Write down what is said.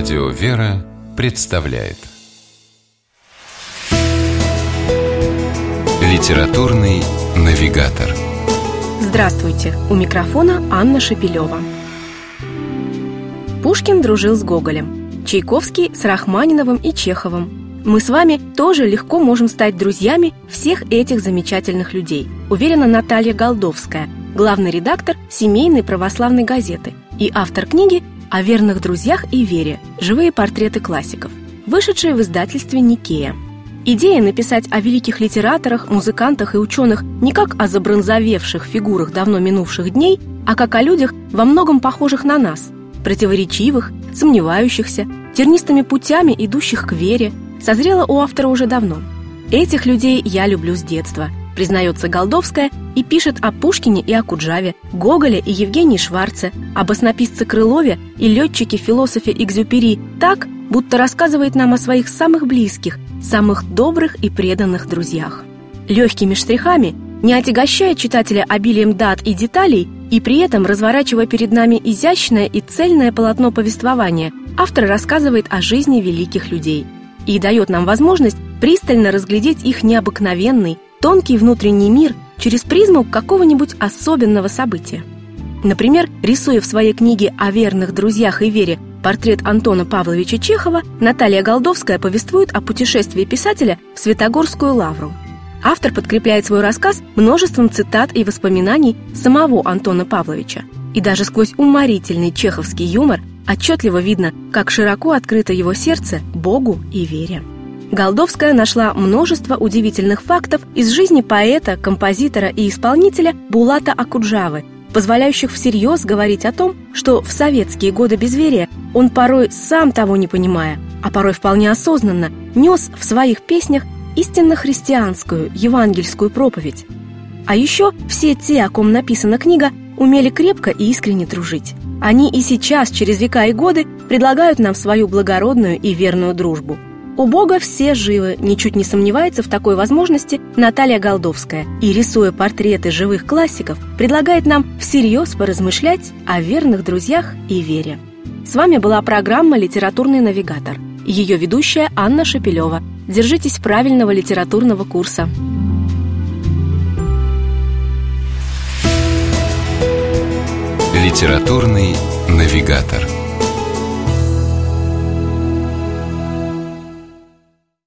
Радио «Вера» представляет Литературный навигатор Здравствуйте! У микрофона Анна Шепелева. Пушкин дружил с Гоголем, Чайковский с Рахманиновым и Чеховым. Мы с вами тоже легко можем стать друзьями всех этих замечательных людей, уверена Наталья Голдовская, главный редактор семейной православной газеты и автор книги о верных друзьях и вере «Живые портреты классиков», вышедшие в издательстве «Никея». Идея написать о великих литераторах, музыкантах и ученых не как о забронзовевших фигурах давно минувших дней, а как о людях, во многом похожих на нас, противоречивых, сомневающихся, тернистыми путями, идущих к вере, созрела у автора уже давно. Этих людей я люблю с детства, признается Голдовская и пишет о Пушкине и о Куджаве, Гоголе и Евгении Шварце, об основписце Крылове и летчике-философе Экзюпери так, будто рассказывает нам о своих самых близких, самых добрых и преданных друзьях. Легкими штрихами, не отягощая читателя обилием дат и деталей, и при этом разворачивая перед нами изящное и цельное полотно повествования, автор рассказывает о жизни великих людей и дает нам возможность пристально разглядеть их необыкновенный, тонкий внутренний мир через призму какого-нибудь особенного события. Например, рисуя в своей книге о верных друзьях и вере портрет Антона Павловича Чехова, Наталья Голдовская повествует о путешествии писателя в Святогорскую лавру. Автор подкрепляет свой рассказ множеством цитат и воспоминаний самого Антона Павловича. И даже сквозь уморительный чеховский юмор отчетливо видно, как широко открыто его сердце Богу и вере. Голдовская нашла множество удивительных фактов из жизни поэта, композитора и исполнителя Булата Акуджавы, позволяющих всерьез говорить о том, что в советские годы безверия он порой сам того не понимая, а порой вполне осознанно нес в своих песнях истинно христианскую, евангельскую проповедь. А еще все те, о ком написана книга, умели крепко и искренне дружить. Они и сейчас, через века и годы, предлагают нам свою благородную и верную дружбу – у Бога все живы, ничуть не сомневается в такой возможности Наталья Голдовская и, рисуя портреты живых классиков, предлагает нам всерьез поразмышлять о верных друзьях и вере. С вами была программа «Литературный навигатор». Ее ведущая Анна Шепелева. Держитесь правильного литературного курса. Литературный навигатор.